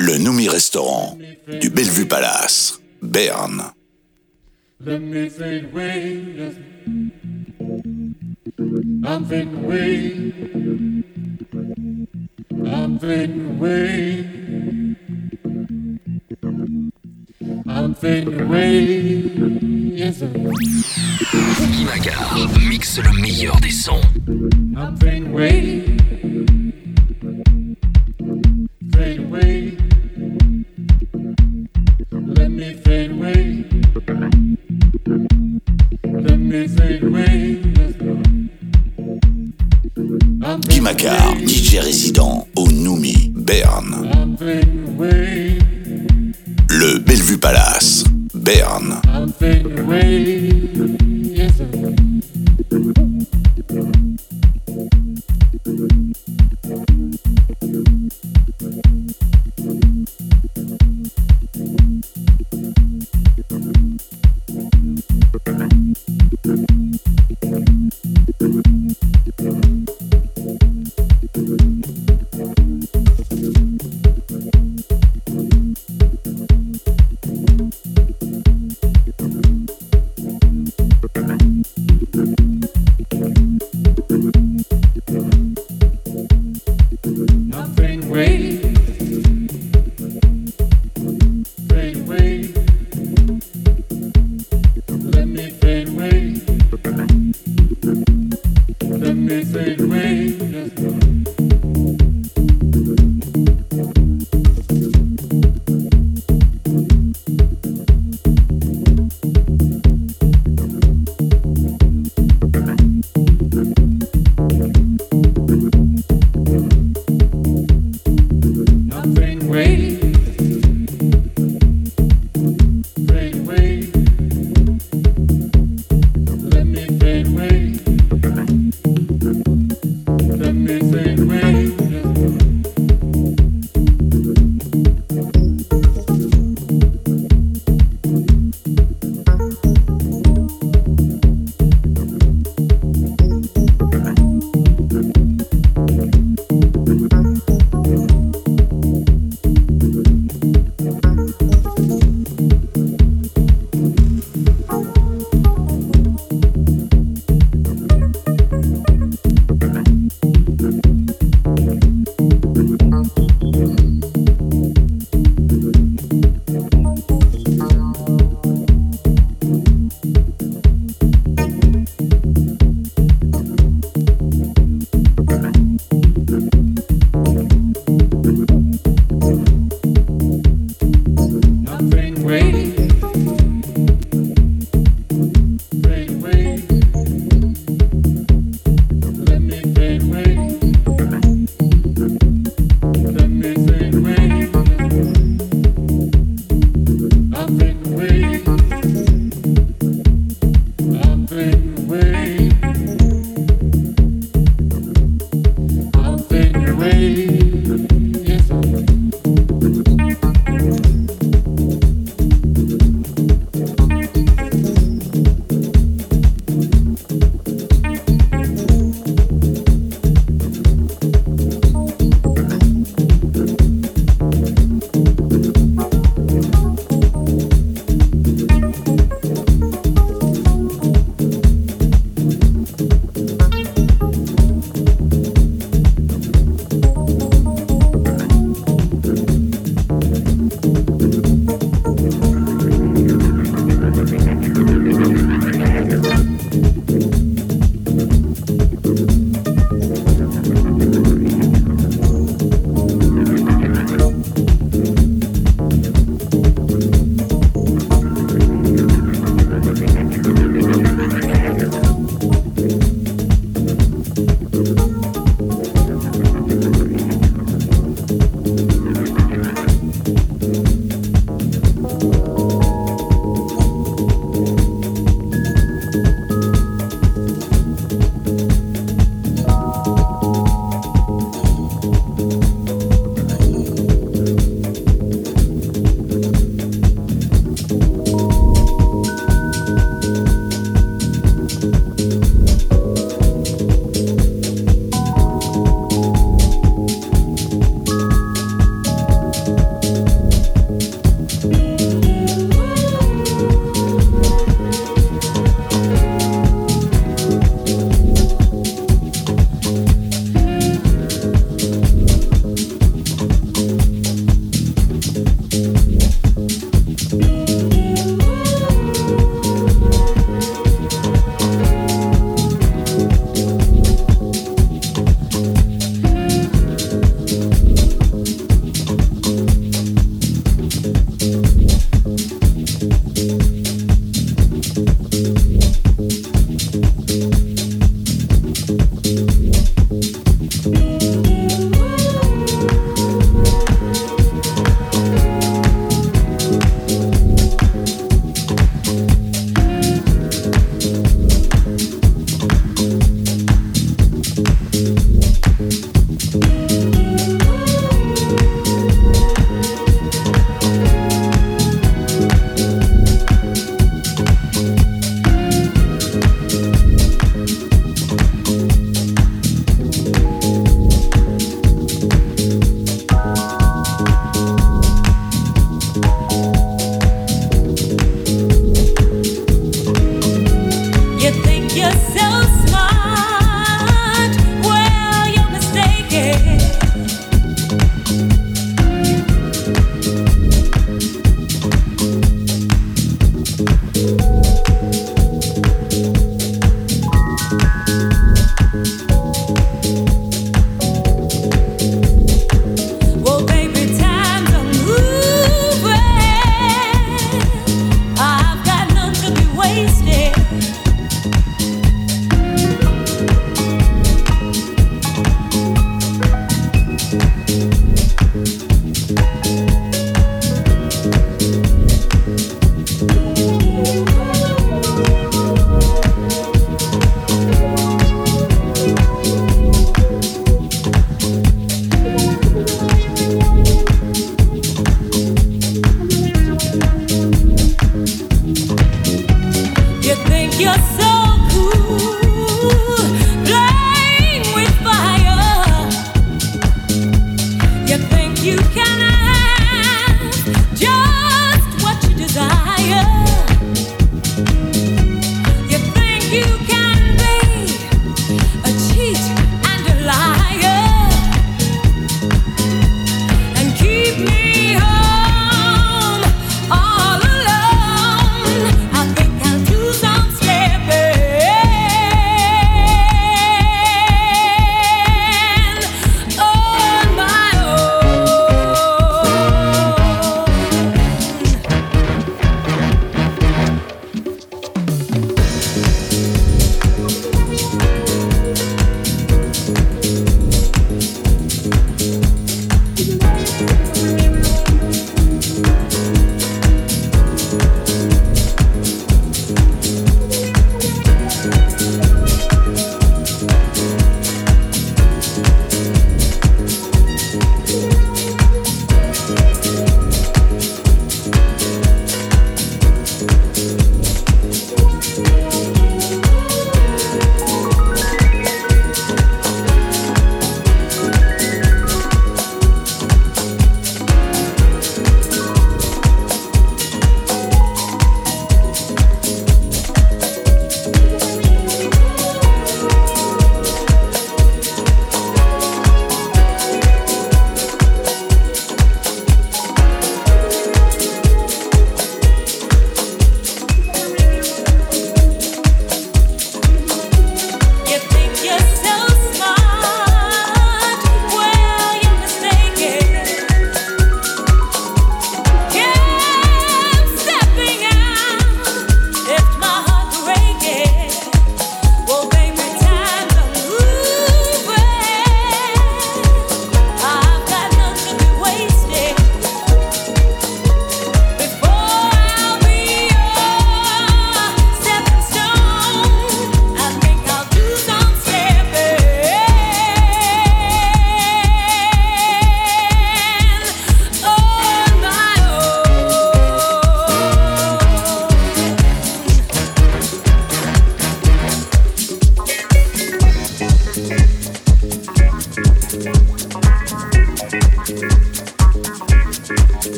Le Noumi Restaurant du Bellevue Palace, Berne. Magar mixe le meilleur des sons.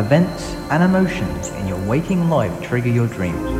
Events and emotions in your waking life trigger your dreams.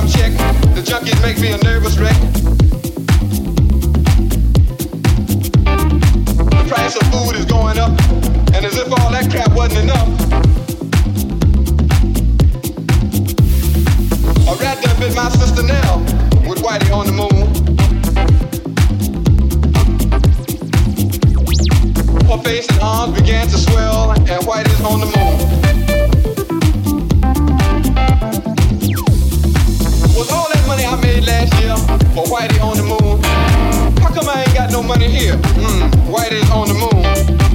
I'm chick. The junkies make me a nervous wreck. The price of food is going up, and as if all that crap wasn't enough. A rat done bit my sister Nell, with Whitey on the moon. Her face and arms began to swell, and Whitey's on the moon. did last year for Whitey on the moon. How come I ain't got no money here? Mmm, Whitey's on the moon.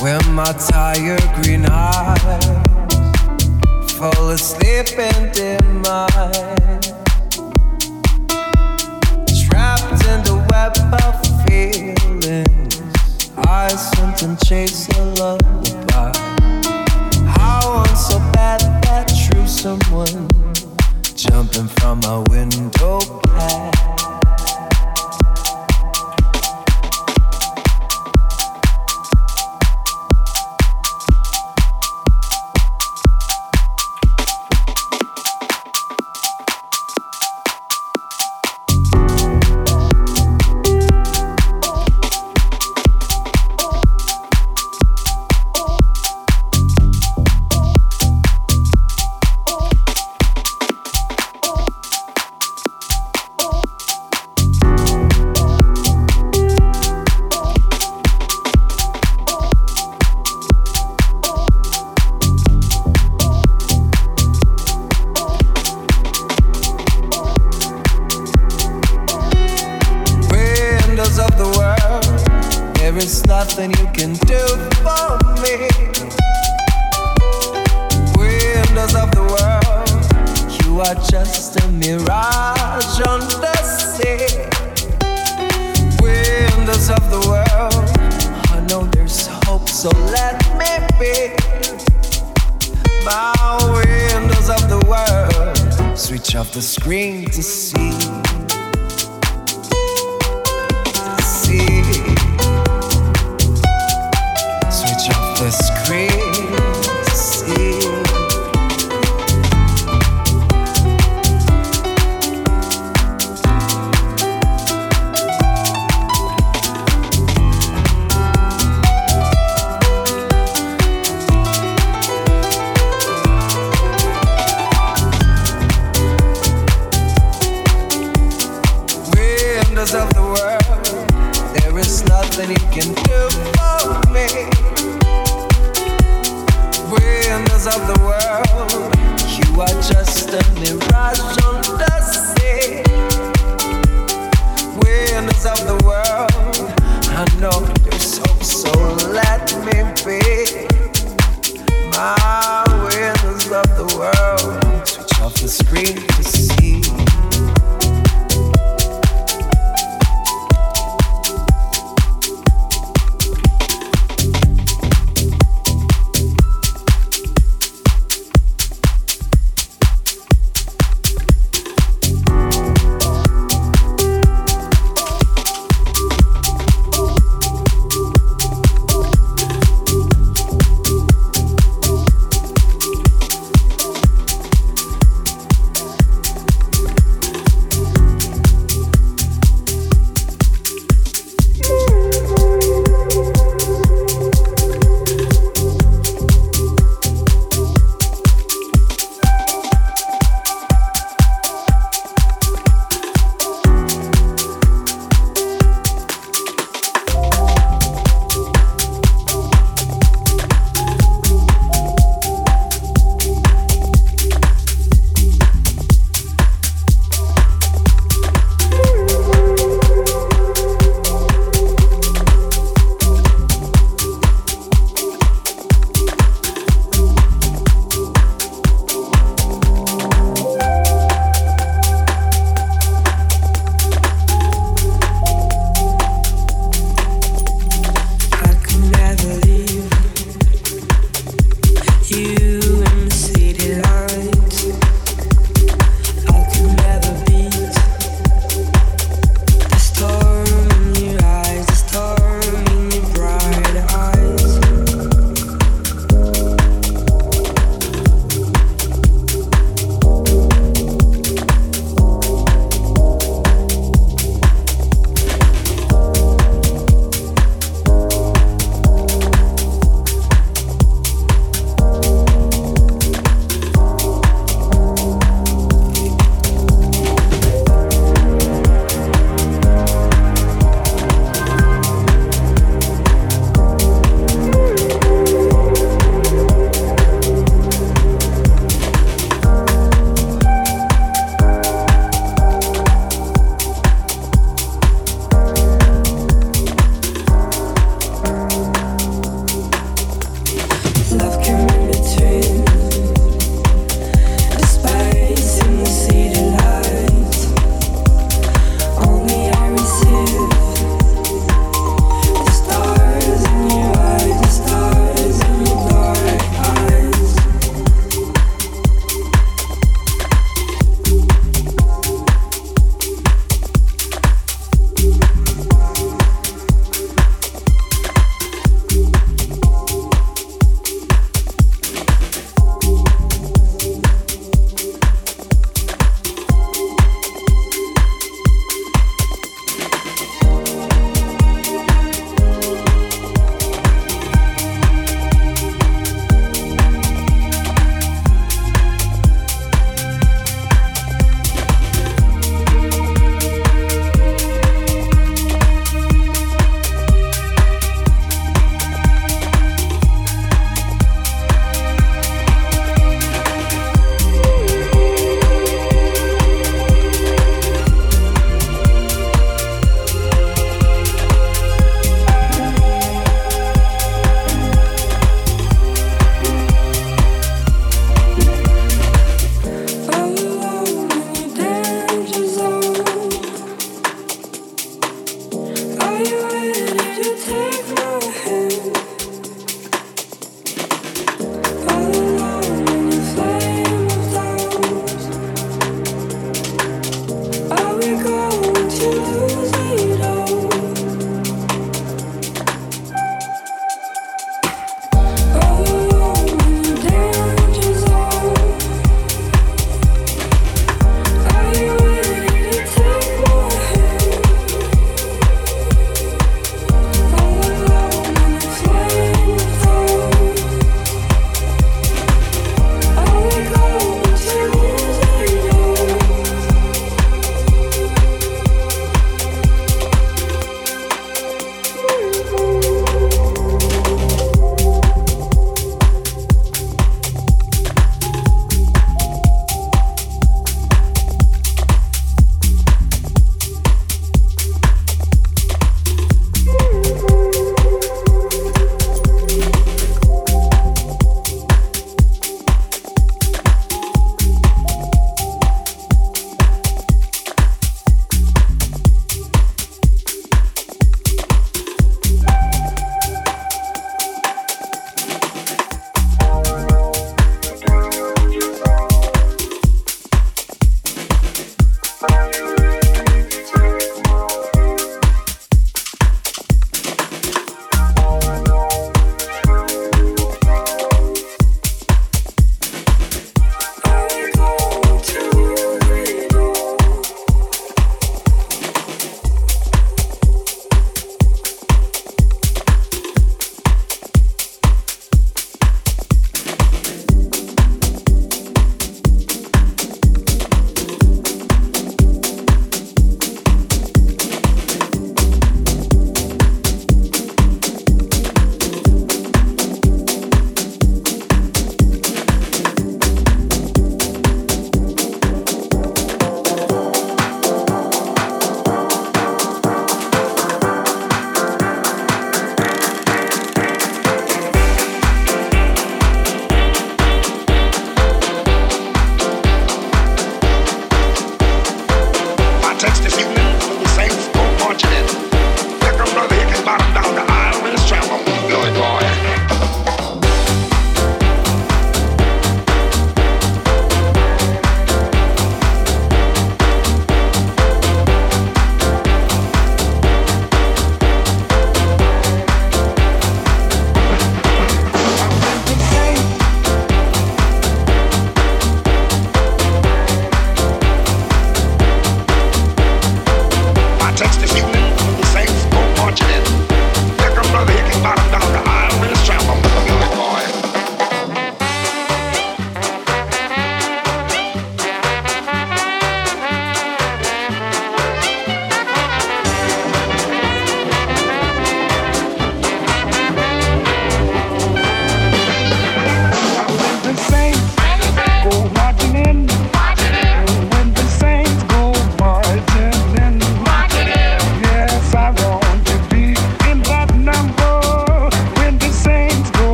When my tired green eyes fall asleep in dim mind. Trapped in the web of feelings. I something chase a lullaby. How I'm so bad that true someone jumping from my window pane.